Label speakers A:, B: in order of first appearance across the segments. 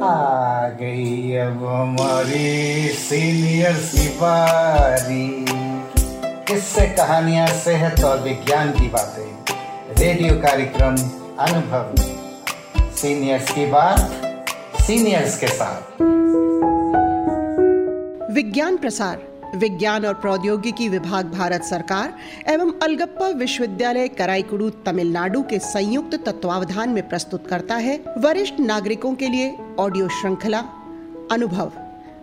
A: आ गई अब हमारी सीनियर सिपारी किससे कहानियाँ सेहत और विज्ञान की बातें? रेडियो कार्यक्रम अनुभव। सीनियर्स की बात सीनियर्स के साथ।
B: विज्ञान प्रसार। विज्ञान और प्रौद्योगिकी विभाग भारत सरकार एवं अलगप्पा विश्वविद्यालय कराईकुड़ू तमिलनाडु के संयुक्त तत्वावधान में प्रस्तुत करता है वरिष्ठ नागरिकों के लिए ऑडियो श्रृंखला, अनुभव,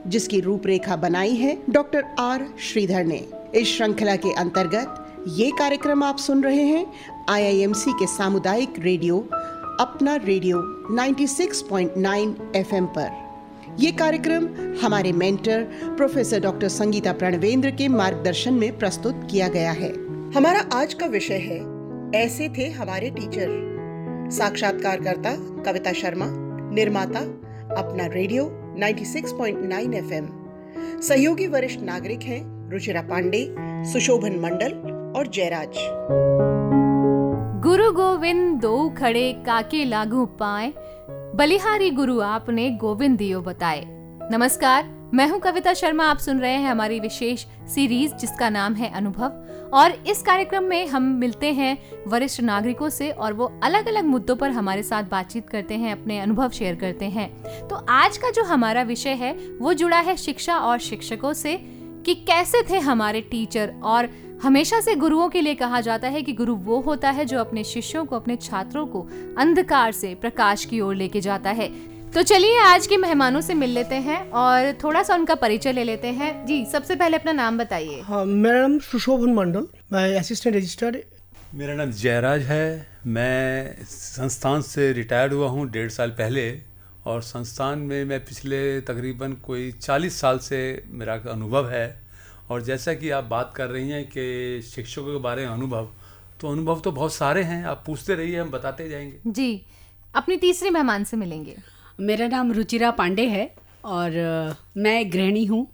B: जिसकी रूपरेखा बनाई है डॉक्टर आर श्रीधर ने। इस श्रृंखला के अंतर्गत ये कार्यक्रम आप सुन रहे हैं आईआईएमसी के सामुदायिक रेडियो, अपना रेडियो 96.9 एफएम पर। ये कार्यक्रम हमारे mentor professor doctor Sangeeta Pranvendra के मार्गदर्शन में प्रस्तुत किया गया है। हमारा आज का विषय है, ऐसे थे हमारे टीचर। साक्षात्कारकर्ता कविता शर्मा, निर्माता अपना रेडियो 96.9 एफएम। सहयोगी वरिष्ठ नागरिक हैं रुचिरा पांडे, सुशोभन मंडल और जयराज।
C: गुरु गोविंद दो खड़े काके लागू पाए बलिहारी गुरु आपने गोविंद दियो बताए। नमस्कार, मैं हूँ कविता शर्मा, आप सुन रहे हैं हमारी विशेष सीरीज़, जिसका नाम है अनुभव। और इस कार्यक्रम में हम मिलते हैं वरिष्ठ नागरिकों से और वो अलग अलग मुद्दों पर हमारे साथ बातचीत करते हैं, अपने अनुभव शेयर करते हैं। तो आज का जो हमारा विषय है, वो जुड़ा है शिक्षा और शिक्षकों से कि कैसे थे हमारे टीचर और हमेशा से गुरुओं के लिए कहा जाता है कि गुरु वो होता है जो अपने शिष्यों को अपने छात्रों को अंधकार से प्रकाश की ओर लेके जाता है। तो चलिए आज के मेहमानों से मिल लेते हैं और थोड़ा सा उनका परिचय ले लेते हैं। जी सबसे पहले अपना नाम बताइए।
D: हाँ मेरा नाम सुशोभन मंडल। मैं असिस्टेंट रजिस्ट्रार
E: मेरा नाम जयराज है। मैं संस्थान से रिटायर्ड हुआ हूँ डेढ़ साल पहले और संस्थान में मैं पिछले तकरीबन कोई चालीस साल से मेरा अनुभव है। और जैसा कि आप बात कर रही हैं कि शिक्षकों के बारे में अनुभव तो अनुभव तो बहुत सारे हैं आप पूछते रहिए हम बताते जाएँगे।
C: जी अपने तीसरे मेहमान से मिलेंगे।
F: मेरा नाम रुचिरा पांडे है और मैं गृहिणी हूँ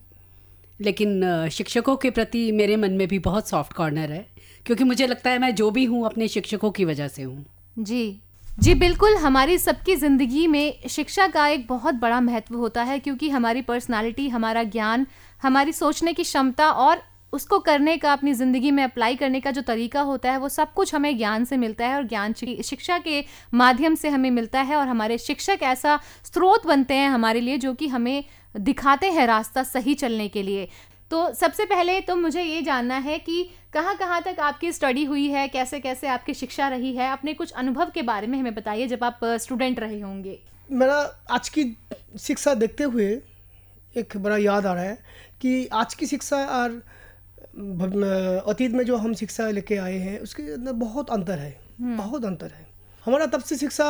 F: लेकिन शिक्षकों के प्रति मेरे मन में भी बहुत सॉफ्ट कॉर्नर है क्योंकि मुझे लगता है मैं जो भी हूँ अपने शिक्षकों की वजह से हूँ।
C: जी। जी बिल्कुल हमारी सबकी ज़िंदगी में शिक्षा का एक बहुत बड़ा महत्व होता है क्योंकि हमारी पर्सनालिटी हमारा ज्ञान हमारी सोचने की क्षमता और उसको करने का, अपनी ज़िंदगी में अप्लाई करने का जो तरीका होता है, वो सब कुछ हमें ज्ञान से मिलता है और ज्ञान शिक्षा के माध्यम से हमें मिलता है और हमारे शिक्षक ऐसा स्रोत बनते हैं हमारे लिए जो कि हमें दिखाते हैं रास्ता सही चलने के लिए। तो सबसे पहले तो मुझे ये जानना है कि कहाँ कहाँ तक आपकी स्टडी हुई है, कैसे कैसे आपकी शिक्षा रही है, अपने कुछ अनुभव के बारे में हमें बताइए जब आप स्टूडेंट रहे होंगे।
D: मेरा आज की शिक्षा देखते हुए एक बड़ा याद आ रहा है कि आज की शिक्षा और अतीत में जो हम शिक्षा लेके आए हैं उसके अंदर बहुत अंतर है। हम्म। बहुत अंतर है। हमारा तब से शिक्षा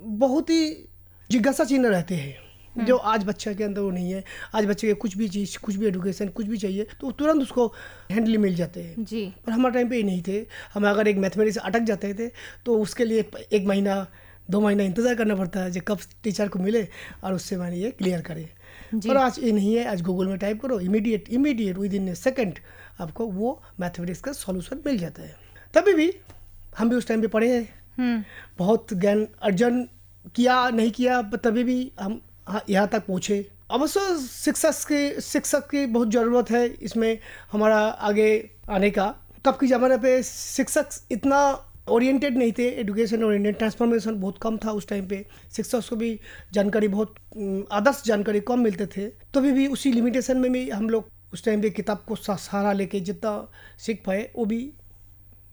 D: बहुत ही जिज्ञासा चिन्ह रहते हैं। हम्म। जो आज बच्चे के अंदर वो नहीं है। आज बच्चे के कुछ भी चीज़ कुछ भी एडुकेशन कुछ भी चाहिए तो तुरंत उसको हैंडली मिल जाते हैं।
C: जी।
D: पर हमारे टाइम पे ये नहीं थे। हम अगर एक मैथमेटिक्स अटक जाते थे तो उसके लिए एक महीना दो महीना इंतज़ार करना पड़ता है जो कब टीचर को मिले और उससे मैंने ये क्लियर करे। और आज ये नहीं है आज गूगल में टाइप करो immediate immediate within a second आपको वो मैथमेटिक्स का सॉल्यूशन मिल जाता है। तभी भी हम भी उस टाइम पे पढ़े हैं। हम्म। बहुत ज्ञान अर्जन किया नहीं किया तभी भी हम यहाँ तक पहुँचे। अवश्य शिक्षक के शिक्षक की बहुत ज़रूरत है इसमें हमारा आगे आने का। तब के ज़माने पे शिक्षक इतना ओरिएंटेड नहीं थे एजुकेशन ओरिएंटेड ट्रांसफॉर्मेशन बहुत कम था उस टाइम पे। शिक्षा को भी जानकारी बहुत आदर्श जानकारी कम मिलते थे। तो भी, भी उसी लिमिटेशन में भी हम लोग उस टाइम पे किताब को सहारा लेके जितना सीख पाए वो भी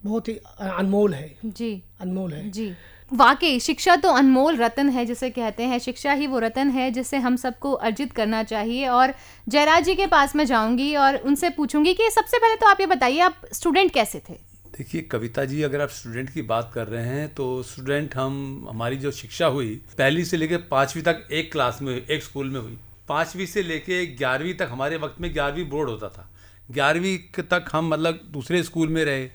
D: बहुत ही अनमोल है।
C: जी।
D: अनमोल है।
C: जी। वाकई शिक्षा तो अनमोल रतन है जिसे कहते हैं। शिक्षा ही वो रतन है जिसे हम सबको अर्जित करना चाहिए। और जयराज जी के पास मैं जाऊँगी और उनसे पूछूँगी कि सबसे पहले तो आप ये बताइए आप स्टूडेंट कैसे थे?
E: देखिए कविता जी अगर आप स्टूडेंट की बात कर रहे हैं तो स्टूडेंट हम हमारी जो शिक्षा हुई पहली से लेकर पाँचवीं तक एक क्लास में हुई एक स्कूल में हुई। पाँचवीं से लेके ग्यारहवीं तक हमारे वक्त में ग्यारहवीं बोर्ड होता था। ग्यारहवीं तक हम मतलब दूसरे स्कूल में रहे।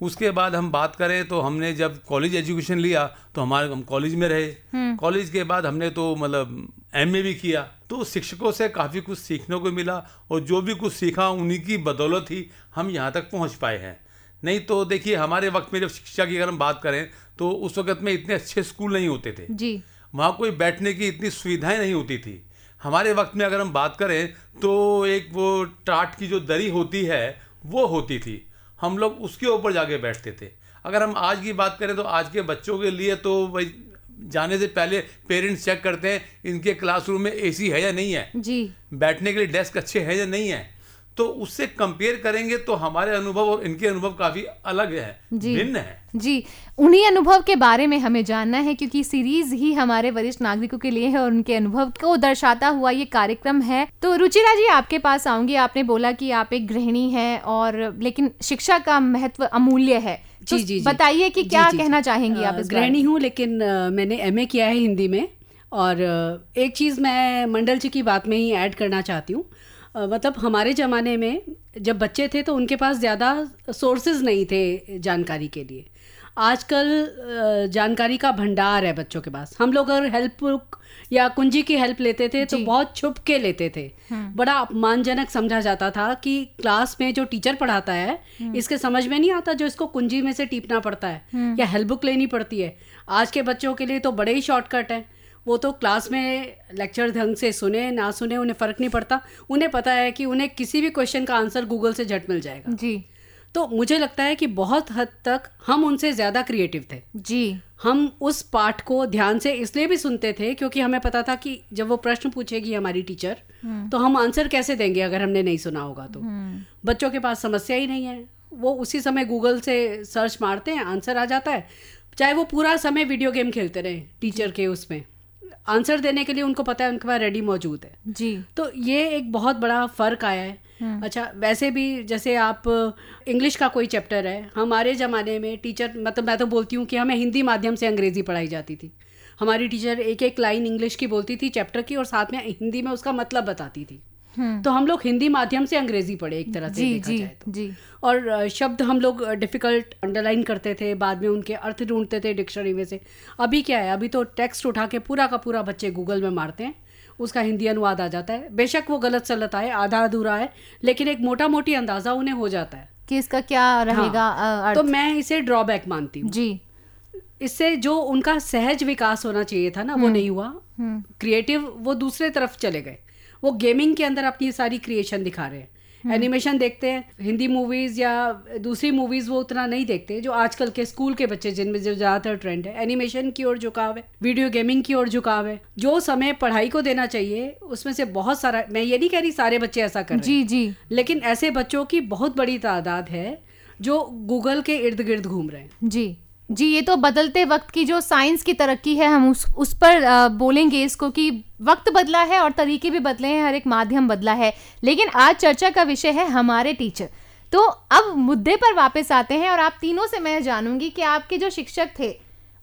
E: उसके बाद हम बात करें तो हमने जब कॉलेज एजुकेशन लिया तो हमारे हम कॉलेज में रहे। कॉलेज के बाद हमने तो मतलब एमए भी किया। तो शिक्षकों से काफ़ी कुछ सीखने को मिला और जो भी कुछ सीखा उन्हीं की बदौलत ही हम यहाँ तक पहुँच पाए हैं। नहीं तो देखिए हमारे वक्त में जब शिक्षा की अगर हम बात करें तो उस वक्त में इतने अच्छे स्कूल नहीं होते थे।
C: जी।
E: वहाँ कोई बैठने की इतनी सुविधाएँ नहीं होती थी। हमारे वक्त में अगर हम बात करें तो एक वो टाट की जो दरी होती है वो होती थी। हम लोग उसके ऊपर जाके बैठते थे। अगर हम आज की बात करें तो आज के बच्चों के लिए तो भाई जाने से पहले पेरेंट्स चेक करते हैं इनके क्लासरूम में एसी है या नहीं है?
C: जी।
E: बैठने के लिए डेस्क अच्छे हैं या नहीं है? तो उससे कंपेयर करेंगे तो हमारे अनुभव और इनके अनुभव काफ़ी अलग है
C: जी।
E: भिन्न है।
C: जी उन्हीं अनुभव के बारे में हमें जानना है क्योंकि सीरीज़ ही हमारे वरिष्ठ नागरिकों के लिए है और उनके अनुभव को दर्शाता हुआ ये कार्यक्रम है। तो रुचिरा जी आपके पास आऊँगी। आपने बोला कि आप एक गृहिणी हैं और लेकिन शिक्षा का महत्व अमूल्य है। तो
F: जी जी।
C: बताइए कि क्या
F: जी,
C: कहना
F: जी।
C: चाहेंगी आप?
F: गृहिणी हूँ लेकिन मैंने एमए किया है हिंदी में। और एक चीज़ मैं मंडल जी की बात में ही ऐड करना चाहती हूँ। मतलब हमारे ज़माने में जब बच्चे थे तो उनके पास ज़्यादा सोर्सेज नहीं थे जानकारी के लिए। आजकल जानकारी का भंडार है बच्चों के पास। हम लोग अगर हेल्प बुक या कुंजी की हेल्प लेते थे तो बहुत छुप के लेते थे। बड़ा अपमानजनक समझा जाता था कि क्लास में जो टीचर पढ़ाता है इसके समझ में नहीं आता जो इसको कुंजी में से टीपना पड़ता है या हेल्प बुक लेनी पड़ती है। आज के बच्चों के लिए तो बड़े ही शॉर्टकट है। वो तो क्लास में लेक्चर ढंग से सुने ना सुने उन्हें फ़र्क नहीं पड़ता। उन्हें पता है कि उन्हें किसी भी क्वेश्चन का आंसर गूगल से झट मिल जाएगा।
C: जी।
F: तो मुझे लगता है कि बहुत हद तक हम उनसे ज़्यादा क्रिएटिव थे।
C: जी।
F: हम उस पाठ को ध्यान से इसलिए भी सुनते थे क्योंकि हमें पता था कि जब वो प्रश्न पूछेगी हमारी टीचर तो हम आंसर कैसे देंगे अगर हमने नहीं सुना होगा तो? बच्चों के पास समस्या ही नहीं है। वो उसी समय गूगल से सर्च मारते हैं आंसर आ जाता है। चाहे वो पूरा समय वीडियो गेम खेलते रहे टीचर के उसमें। आंसर देने के लिए उनको पता है उनके पास रेडी मौजूद है।
C: जी।
F: तो ये एक बहुत बड़ा फ़र्क आया है। अच्छा वैसे भी जैसे आप इंग्लिश का कोई चैप्टर है हमारे ज़माने में टीचर मतलब मैं तो बोलती हूँ कि हमें हिंदी माध्यम से अंग्रेज़ी पढ़ाई जाती थी। हमारी टीचर एक एक लाइन इंग्लिश की बोलती थी चैप्टर की और साथ में हिंदी में उसका मतलब बताती थी। तो हम लोग हिंदी माध्यम से अंग्रेज़ी पढ़े एक तरह से
C: जी
F: देखा
C: जी
F: जाए तो।
C: जी।
F: और शब्द हम लोग डिफ़िकल्ट अंडरलाइन करते थे बाद में उनके अर्थ ढूंढते थे डिक्शनरी में से। अभी क्या है अभी तो टेक्स्ट उठा के पूरा का पूरा बच्चे गूगल में मारते हैं उसका हिंदी अनुवाद आ जाता है। बेशक वो गलत सलत आए आधा अधूरा है लेकिन एक मोटा मोटी अंदाज़ा उन्हें हो जाता है।
C: कि इसका क्या रहेगा
F: हाँ, तो मैं इसे ड्रॉबैक मानती हूँ।
C: जी।
F: इससे जो उनका सहज विकास होना चाहिए था ना वो नहीं हुआ। क्रिएटिव वो दूसरे तरफ़ चले गए। वो गेमिंग के अंदर अपनी सारी क्रिएशन दिखा रहे हैं। एनिमेशन देखते हैं हिंदी मूवीज़ या दूसरी मूवीज़ वो उतना नहीं देखते जो आजकल के स्कूल के बच्चे जिनमें जो ज़्यादातर ट्रेंड है एनिमेशन की ओर झुकाव है वीडियो गेमिंग की ओर झुकाव है। जो समय पढ़ाई को देना चाहिए उसमें से बहुत सारा मैं ये नहीं कह रही सारे बच्चे ऐसा कर
C: जी जी।
F: लेकिन ऐसे बच्चों की बहुत बड़ी तादाद है जो गूगल के इर्द गिर्द घूम रहे हैं।
C: जी। जी ये तो बदलते वक्त की जो साइंस की तरक्की है हम उस उस पर अ, बोलेंगे इसको कि वक्त बदला है और तरीके भी बदले हैं हर एक माध्यम बदला है। लेकिन आज चर्चा का विषय है हमारे टीचर। तो अब मुद्दे पर वापस आते हैं और आप तीनों से मैं जानूँगी कि आपके जो शिक्षक थे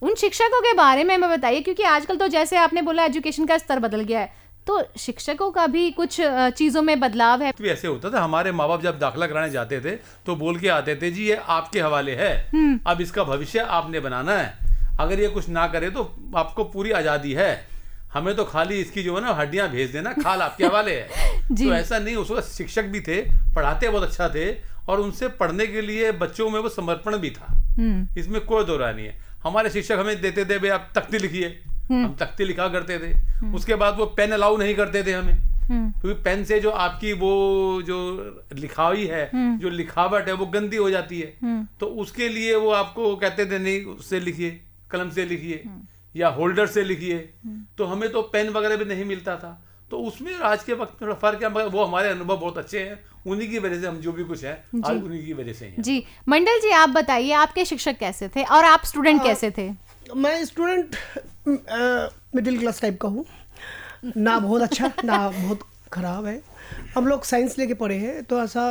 C: उन शिक्षकों के बारे में हमें बताइए क्योंकि आजकल तो जैसे आपने बोला एजुकेशन का स्तर बदल गया है। तो शिक्षकों का भी कुछ चीज़ों में बदलाव है?
E: ऐसे होता था हमारे माँ बाप जब दाखिला कराने जाते थे तो बोल के आते थे जी ये आपके हवाले है। अब इसका भविष्य आपने बनाना है। अगर ये कुछ ना करे तो आपको पूरी आज़ादी है। हमें तो खाली इसकी जो है ना हड्डियाँ भेज देना खाल आपके हवाले है। तो ऐसा नहीं उस वक्त शिक्षक भी थे पढ़ाते बहुत अच्छा थे और उनसे पढ़ने के लिए बच्चों में वो समर्पण भी था। इसमें कोई दो नहीं है। हमारे शिक्षक हमें देते थे भाई आप तख्ती लिखिए। हम तख्ती लिखा करते थे। उसके बाद वो पेन अलाउ नहीं करते थे हमें। क्योंकि पेन से जो आपकी वो जो लिखाई है जो लिखावट है वो गंदी हो जाती है। तो उसके लिए वो आपको कहते थे नहीं उससे लिखिए कलम से लिखिए या होल्डर से लिखिए। तो हमें तो पेन वगैरह भी नहीं मिलता था। तो उसमें आज के वक्त थोड़ा फ़र्क है वो हमारे अनुभव बहुत अच्छे हैं। उन्हीं की वजह से हम जो भी कुछ है आज उन्हीं की वजह से हैं।
C: जी। मंडल जी आप बताइए आपके शिक्षक कैसे थे और आप स्टूडेंट कैसे थे?
D: मैं स्टूडेंट मिडिल क्लास टाइप का हूँ। ना बहुत अच्छा ना बहुत खराब है। हम लोग साइंस लेके पढ़े हैं तो ऐसा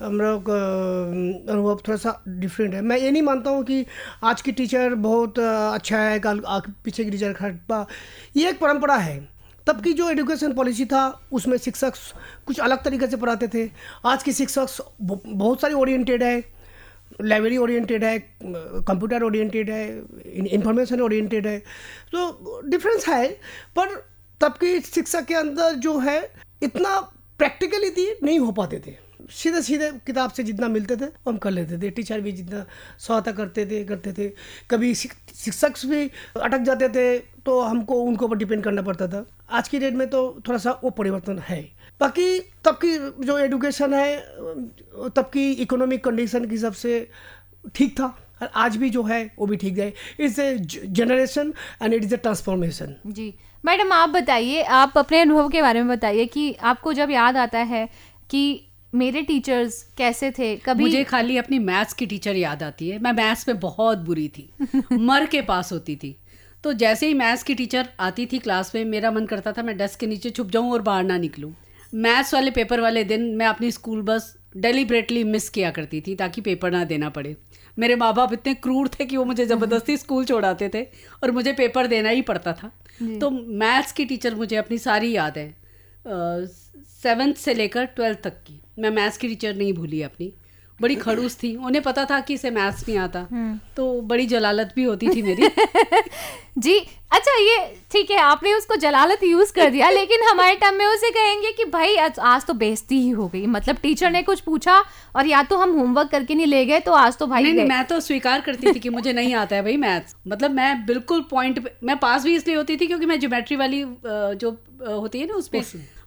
D: हम लोग अनुभव थोड़ा सा डिफरेंट है। मैं ये नहीं मानता हूँ कि आज की टीचर बहुत अच्छा है, कल पीछे की टीचर खराब ये एक परंपरा है। तब की जो एजुकेशन पॉलिसी था, उसमें शिक्षक कुछ अलग तरीके से पढ़ाते थे। आज के शिक्षक बहुत सारी ओरिएंटेड है। लाइब्रेरी ओरिएंटेड है, कंप्यूटर ओरिएंटेड है इंफॉर्मेशन ओरिएंटेड है। तो डिफरेंस है, पर तब की शिक्षा के अंदर जो है, इतना प्रैक्टिकली थी नहीं हो पाते थे। सीधे सीधे किताब से जितना मिलते थे, हम कर लेते थे। टीचर भी जितना सहायता करते थे करते थे। कभी शिक- शिक्षक भी अटक जाते थे तो हमको, उनके ऊपर डिपेंड करना पड़ता था। आज की डेट में तो थोड़ा सा वो परिवर्तन है। बाकी तब की जो एडुकेशन है तब की इकोनॉमिक कंडीशन के हिसाब से ठीक था। और आज भी जो है वो भी ठीक है it's a generation and it is a transformation
C: ji. Madam आप बताइए आप अपने अनुभव के बारे में बताइए कि आपको जब याद आता है कि मेरे टीचर्स कैसे थे? कभी
F: मुझे खाली अपनी मैथ्स की टीचर याद आती है। मैं मैथ्स में बहुत बुरी थी। मर के पास होती थी। तो जैसे ही मैथ्स की टीचर आती थी क्लास में मेरा मन करता था मैं डेस्क के नीचे छुप जाऊँ और बाहर ना निकलूं। मैथ्स वाले पेपर वाले दिन मैं अपनी स्कूल बस डेलीबरेटली मिस किया करती थी ताकि पेपर ना देना पड़े। मेरे माँ बाप इतने क्रूर थे कि वो मुझे ज़बरदस्ती स्कूल छोड़ाते थे और मुझे पेपर देना ही पड़ता था। तो मैथ्स की टीचर मुझे अपनी सारी याद है सेवन्थ से लेकर ट्वेल्थ तक की। मैं मैथ्स की टीचर नहीं भूली अपनी। बड़ी खड़ूस थी। उन्हें पता था कि इसे मैथ्स नहीं आता। तो बड़ी जलालत भी होती थी मेरी।
C: जी अच्छा ये ठीक है आपने उसको जलालत यूज़ कर दिया लेकिन हमारे टाइम में उसे कहेंगे कि भाई आज आज तो बेइज्जती ही हो गई। मतलब टीचर ने कुछ पूछा और या तो हम होमवर्क करके नहीं ले गए तो आज तो भाई
F: नहीं नहीं मैं तो स्वीकार करती थी कि मुझे नहीं आता है भाई मैथ्स मतलब मैं बिल्कुल पॉइंट मैं पास भी इसलिए होती थी क्योंकि मैं ज्योमेट्री वाली जो होती है ना उसमें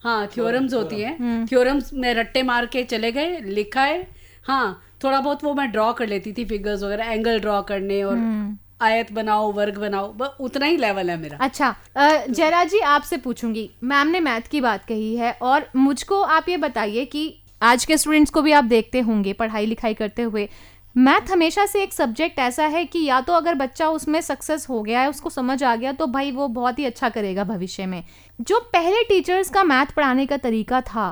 F: हाँ थ्योरम्स होती है। थ्योरम्स में रट्टे मार के चले गए लिखा है हाँ थोड़ा बहुत वो मैं ड्रॉ कर लेती थी फिगर्स वगैरह एंगल ड्रॉ करने और आयत बनाओ वर्ग बनाओ बस उतना ही लेवल है मेरा।
C: अच्छा जयराज जी आपसे पूछूँगी। मैम ने मैथ की बात कही है और मुझको आप ये बताइए कि आज के स्टूडेंट्स को भी आप देखते होंगे पढ़ाई लिखाई करते हुए। मैथ हमेशा से एक सब्जेक्ट ऐसा है कि या तो अगर बच्चा उसमें सक्सेस हो गया है उसको समझ आ गया तो भाई वो बहुत ही अच्छा करेगा भविष्य में। जो पहले टीचर्स का मैथ पढ़ाने का तरीका था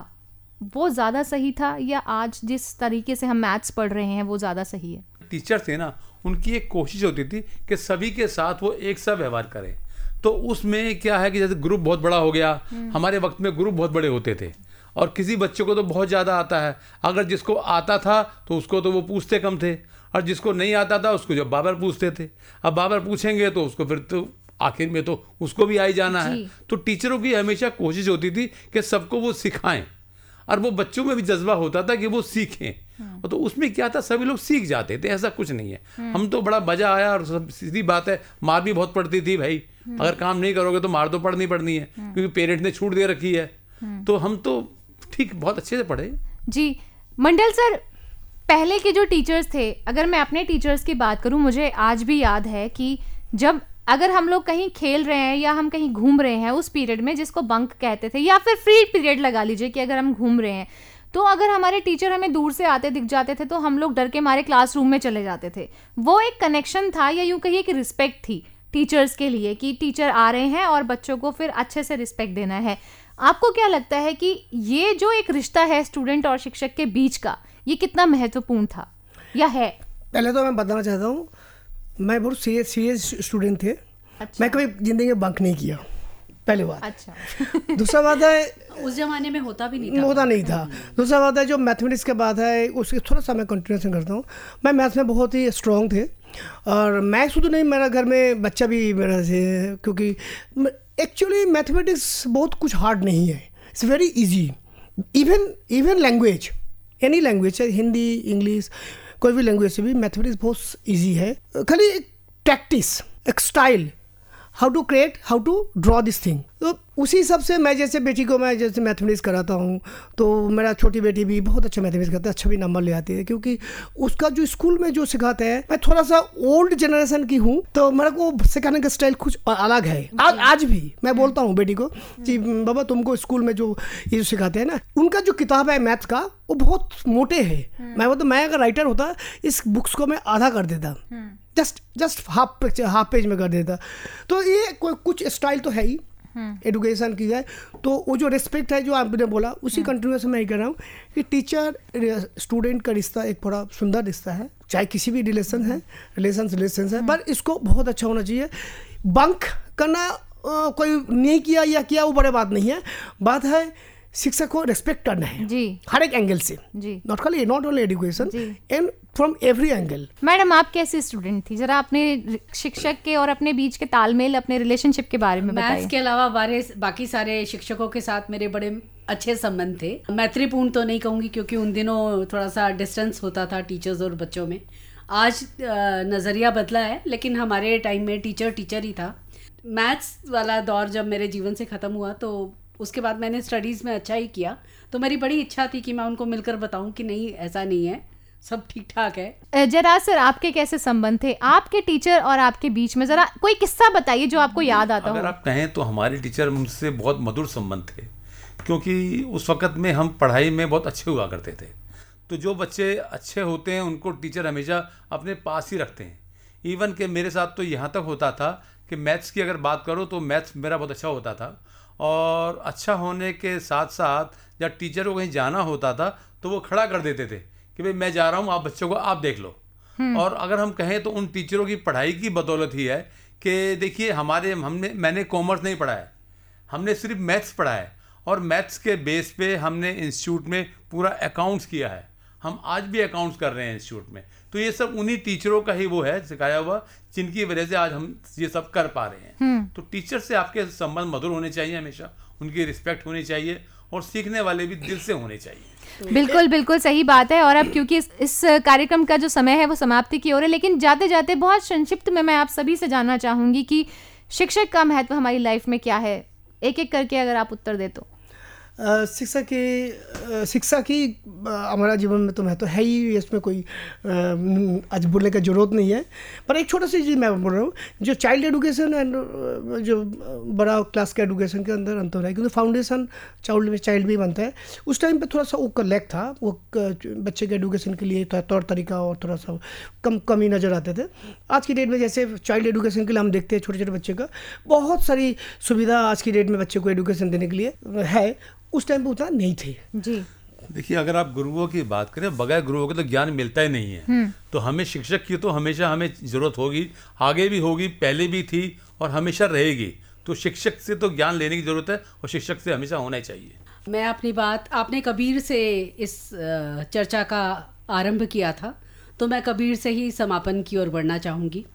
C: वो ज़्यादा सही था या आज जिस तरीके से हम मैथ्स पढ़ रहे हैं वो ज़्यादा सही है?
E: टीचर थे ना उनकी एक कोशिश होती थी कि सभी के साथ वो एक सा व्यवहार करें। तो उसमें क्या है कि जैसे ग्रुप बहुत बड़ा हो गया हमारे वक्त में ग्रुप बहुत बड़े होते थे और किसी बच्चे को तो बहुत ज़्यादा आता है। अगर जिसको आता था तो उसको तो वो पूछते कम थे। और जिसको नहीं आता था उसको जब बाबर पूछते थे। अब बाबर पूछेंगे तो उसको फिर तो आखिर में तो उसको भी आई जाना है। तो टीचरों की हमेशा कोशिश होती थी कि सबको वो सिखाएँ। और वो बच्चों में भी जज्बा होता था कि वो सीखें। तो उसमें क्या था सभी लोग सीख जाते थे ऐसा कुछ नहीं है। हम तो बड़ा मज़ा आया और सब सीधी बात है मार भी बहुत पड़ती थी भाई। अगर काम नहीं करोगे तो मार तो पड़नी पड़नी है क्योंकि पेरेंट्स ने छूट दे रखी है। तो हम तो ठीक बहुत अच्छे से पढ़े।
C: जी मंडल सर पहले के जो टीचर्स थे अगर मैं अपने टीचर्स की बात करूँ मुझे आज भी याद है कि जब अगर हम लोग कहीं खेल रहे हैं या हम कहीं घूम रहे हैं उस पीरियड में जिसको बंक कहते थे, या फिर फ्री पीरियड लगा लीजिए कि अगर हम घूम रहे हैं तो अगर हमारे टीचर हमें दूर से आते दिख जाते थे तो हम लोग डर के मारे क्लासरूम में चले जाते थे। वो एक कनेक्शन था या यूँ कहिए कि रिस्पेक्ट थी टीचर्स के लिए कि टीचर आ रहे हैं और बच्चों को फिर अच्छे से रिस्पेक्ट देना है। आपको क्या लगता है कि ये जो एक रिश्ता है स्टूडेंट और शिक्षक के बीच का, ये कितना महत्वपूर्ण था या है?
D: पहले तो मैं बताना चाहता हूँ मैं बहुत सीरियस सीरियस स्टूडेंट थे।
C: अच्छा।
D: मैं कभी ज़िंदगी में बंक नहीं किया पहली बात।
C: अच्छा।
D: दूसरा बात है
F: उस जमाने में होता भी नहीं था।
D: होता नहीं था। दूसरा बात है जो मैथमेटिक्स के बाद है उसके थोड़ा सा मैं कंटिन्यूशन करता हूँ। मैं मैथ्स में बहुत ही स्ट्रॉन्ग थे और मैथ्स तो नहीं मेरा घर में बच्चा भी मेरा से क्योंकि एक्चुअली मैथमेटिक्स बहुत कुछ हार्ड नहीं है। It's very easy even even language any language है हिंदी इंग्लिश कोई भी लैंग्वेज से भी मैथमेटिक्स बहुत ईजी है। खाली एक प्रैक्टिस एक style how to create how to draw this thing तो उसी हिसाब से मैं जैसे बेटी को मैं जैसे मैथमेटिक्स कराता हूँ तो मेरा छोटी बेटी भी बहुत अच्छा मैथमेटिक्स करता है अच्छा भी नंबर ले आती है क्योंकि उसका जो स्कूल में जो सिखाते हैं मैं थोड़ा सा ओल्ड जनरेशन की हूँ तो मेरे को सिखाने का स्टाइल कुछ अलग है। आज आज भी मैं बोलता हूँ बेटी को कि बाबा तुमको स्कूल में जो ये जो सिखाते हैं ना उनका जो किताब है मैथ का वो बहुत मोटे है। मैं बोलता मैं अगर राइटर होता इस बुक्स को मैं आधा कर देता। Just just half page half page में कर देता। तो ये कोई कुछ स्टाइल तो है ही। एडुकेशन की जाए तो वो जो रिस्पेक्ट है जो आपने बोला उसी कंटिन्यूस में मैं कह रहा हूँ कि टीचर स्टूडेंट का रिश्ता एक बड़ा सुंदर रिश्ता है चाहे किसी भी रिलेशन है रिलेशन रिलेशन है पर इसको बहुत अच्छा होना चाहिए। बंक करना कोई नहीं किया या किया वो बड़े बात नहीं है। बात है शिक्षक को रिस्पेक्ट करना है।
C: जी।
D: हर एक एंगल से।
C: जी।
D: नॉट खाली not only education and from every angle
C: madam आप कैसी स्टूडेंट थी? जरा अपने शिक्षक के और अपने बीच के तालमेल अपने रिलेशनशिप के बारे में बताइए।
F: के अलावा बारे बाकी सारे शिक्षकों के साथ मेरे बड़े अच्छे संबंध थे। मैत्रीपूर्ण तो नहीं कहूँगी क्योंकि उन दिनों थोड़ा सा डिस्टेंस होता था टीचर्स और बच्चों में। आज नज़रिया बदला है लेकिन हमारे टाइम में टीचर टीचर ही था। मैथ्स वाला दौर जब मेरे जीवन से ख़त्म हुआ तो उसके बाद मैंने स्टडीज़ में अच्छा ही किया। तो मेरी बड़ी इच्छा थी कि मैं उनको मिलकर बताऊँ कि नहीं ऐसा नहीं है सब ठीक ठाक है
C: जरा सर आपके कैसे संबंध थे? आपके टीचर और आपके बीच में जरा कोई किस्सा बताइए जो आपको याद आता
E: अगर हो। आप कहें तो हमारे टीचर मुझसे बहुत मधुर संबंध थे क्योंकि उस वक़्त में हम पढ़ाई में बहुत अच्छे हुआ करते थे। तो जो बच्चे अच्छे होते हैं उनको टीचर हमेशा अपने पास ही रखते हैं। इवन के मेरे साथ तो यहाँ तक होता था कि मैथ्स की अगर बात करो तो मैथ्स मेरा बहुत अच्छा होता था। और अच्छा होने के साथ साथ जब टीचर को कहीं जाना होता था तो वो खड़ा कर देते थे कि भाई मैं जा रहा हूँ आप बच्चों को आप देख लो। हम्म। और अगर हम कहें तो उन टीचरों की पढ़ाई की बदौलत ही है कि देखिए हमारे हमने मैंने कॉमर्स नहीं पढ़ा है। हमने सिर्फ़ मैथ्स पढ़ा है और मैथ्स के बेस पे हमने इंस्टीट्यूट में पूरा अकाउंट्स किया है। हम आज भी अकाउंट्स कर रहे हैं इंस्टीट्यूट में। तो ये सब उन्हीं टीचरों का ही वो है सिखाया हुआ जिनकी वजह से आज हम ये सब कर पा रहे हैं। हम्म। तो टीचर से आपके संबंध मधुर होने चाहिए हमेशा उनकी रिस्पेक्ट होनी चाहिए और सीखने वाले भी दिल से होने चाहिए।
C: बिल्कुल बिल्कुल सही बात है और अब क्योंकि इस, इस कार्यक्रम का जो समय है वो समाप्ति की ओर है लेकिन जाते जाते बहुत संक्षिप्त में मैं आप सभी से जानना चाहूँगी कि शिक्षक का महत्व हमारी लाइफ में क्या है? एक एक करके अगर आप उत्तर दे तो।
D: शिक्षा की शिक्षा की हमारा जीवन में तो महत्व तो है ही, इसमें कोई आज बोलने का ज़रूरत नहीं है। पर एक छोटा सी चीज़ मैं बोल रहा हूँ, जो चाइल्ड एडुकेशन एंड जो बड़ा क्लास के एडुकेशन के अंदर अंतर है, क्योंकि फाउंडेशन चाइल्ड में चाइल्ड भी बनता है। उस टाइम पे थोड़ा सा वो लैक था, वो बच्चे के एडुकेशन के लिए तौर तरीका और थोड़ा सा कम, कमी नज़र आते थे। आज की डेट में जैसे चाइल्ड एडुकेशन के लिए हम देखते हैं छोटे छोटे बच्चे का, बहुत सारी सुविधा आज की डेट में बच्चे को एडुकेशन देने के लिए है उस टाइम पे उतना नहीं थे।
C: जी।
E: देखिए अगर आप गुरुओं की बात करें बगैर गुरुओं के तो ज्ञान मिलता ही नहीं है। हम्म। तो हमें शिक्षक की तो हमेशा हमें ज़रूरत होगी। आगे भी होगी पहले भी थी और हमेशा रहेगी। तो शिक्षक से तो ज्ञान लेने की ज़रूरत है और शिक्षक से हमेशा होना चाहिए।
F: मैं अपनी बात आपने कबीर से इस चर्चा का आरंभ किया था। तो मैं कबीर से ही समापन की ओर बढ़ना चाहूँगी।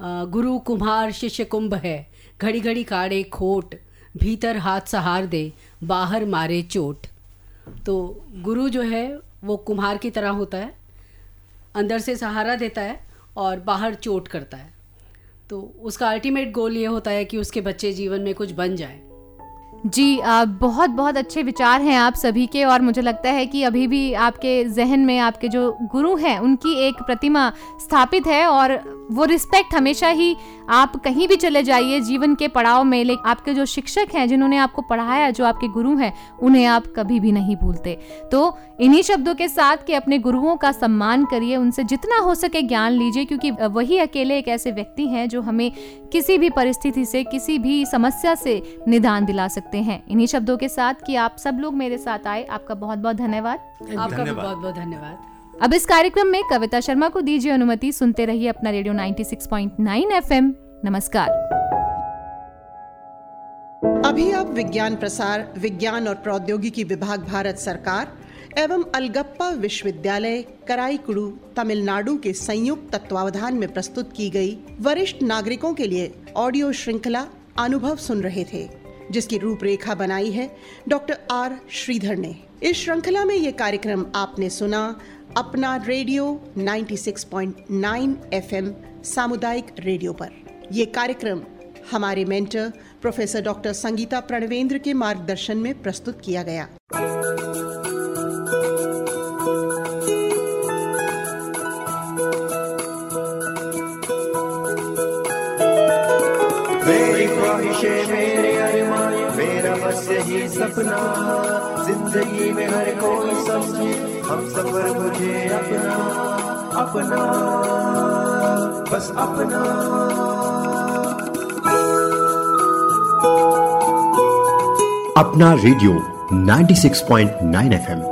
F: गुरु कुम्हार शिष्य कुंभ है घड़ी घड़ी काड़े खोट भीतर हाथ सहार दे। बाहर मारे चोट। तो गुरु जो है वो कुम्हार की तरह होता है अंदर से सहारा देता है और बाहर चोट करता है। तो उसका अल्टीमेट गोल ये होता है कि उसके बच्चे जीवन में कुछ बन जाए।
C: जी आ, बहुत बहुत अच्छे विचार हैं आप सभी के और मुझे लगता है कि अभी भी आपके जहन में आपके जो गुरु हैं उनकी एक प्रतिमा स्थापित है और वो रिस्पेक्ट हमेशा ही आप कहीं भी चले जाइए जीवन के पड़ाव में लेकिन आपके जो शिक्षक हैं जिन्होंने आपको पढ़ाया जो आपके गुरु हैं उन्हें आप कभी भी नहीं भूलते। तो इन्हीं शब्दों के साथ कि अपने गुरुओं का सम्मान करिए उनसे जितना हो सके ज्ञान लीजिए क्योंकि वही अकेले एक ऐसे व्यक्ति हैं जो हमें किसी भी परिस्थिति से किसी भी समस्या से निदान दिला सकते हैं। इन्हीं शब्दों के साथ कि आप सब लोग मेरे साथ आए। आपका बहुत बहुत धन्यवाद।
F: आपका बहुत बहुत धन्यवाद।
C: अब इस कार्यक्रम में कविता शर्मा को दीजिए अनुमति। सुनते रहिए अपना रेडियो 96.9 एफएम। नमस्कार।
B: अभी आप विज्ञान प्रसार, विज्ञान और प्रौद्योगिकी विभाग भारत सरकार एवं अलगप्पा विश्वविद्यालय, कराईकुड़ू, तमिलनाडु के संयुक्त तत्वावधान में प्रस्तुत की गई वरिष्ठ नागरिकों के लिए ऑडियो श्रृंखला अनुभव सुन रहे थे, जिसकी रूपरेखा बनाई है डॉक्टर आर श्रीधर ने। इस श्रृंखला में ये कार्यक्रम आपने सुना अपना रेडियो 96.9 एफएम सामुदायिक रेडियो पर। यह कार्यक्रम हमारे mentor professor doctor Sangeeta Pranvendra के मार्गदर्शन में प्रस्तुत किया गया।
G: मेरा बस यही सपना। ज़िंदगी में हर कोई समझे, हम सफ़र मुझे अपना अपना, बस अपना।
H: अपना रेडियो 96.9 एफएम।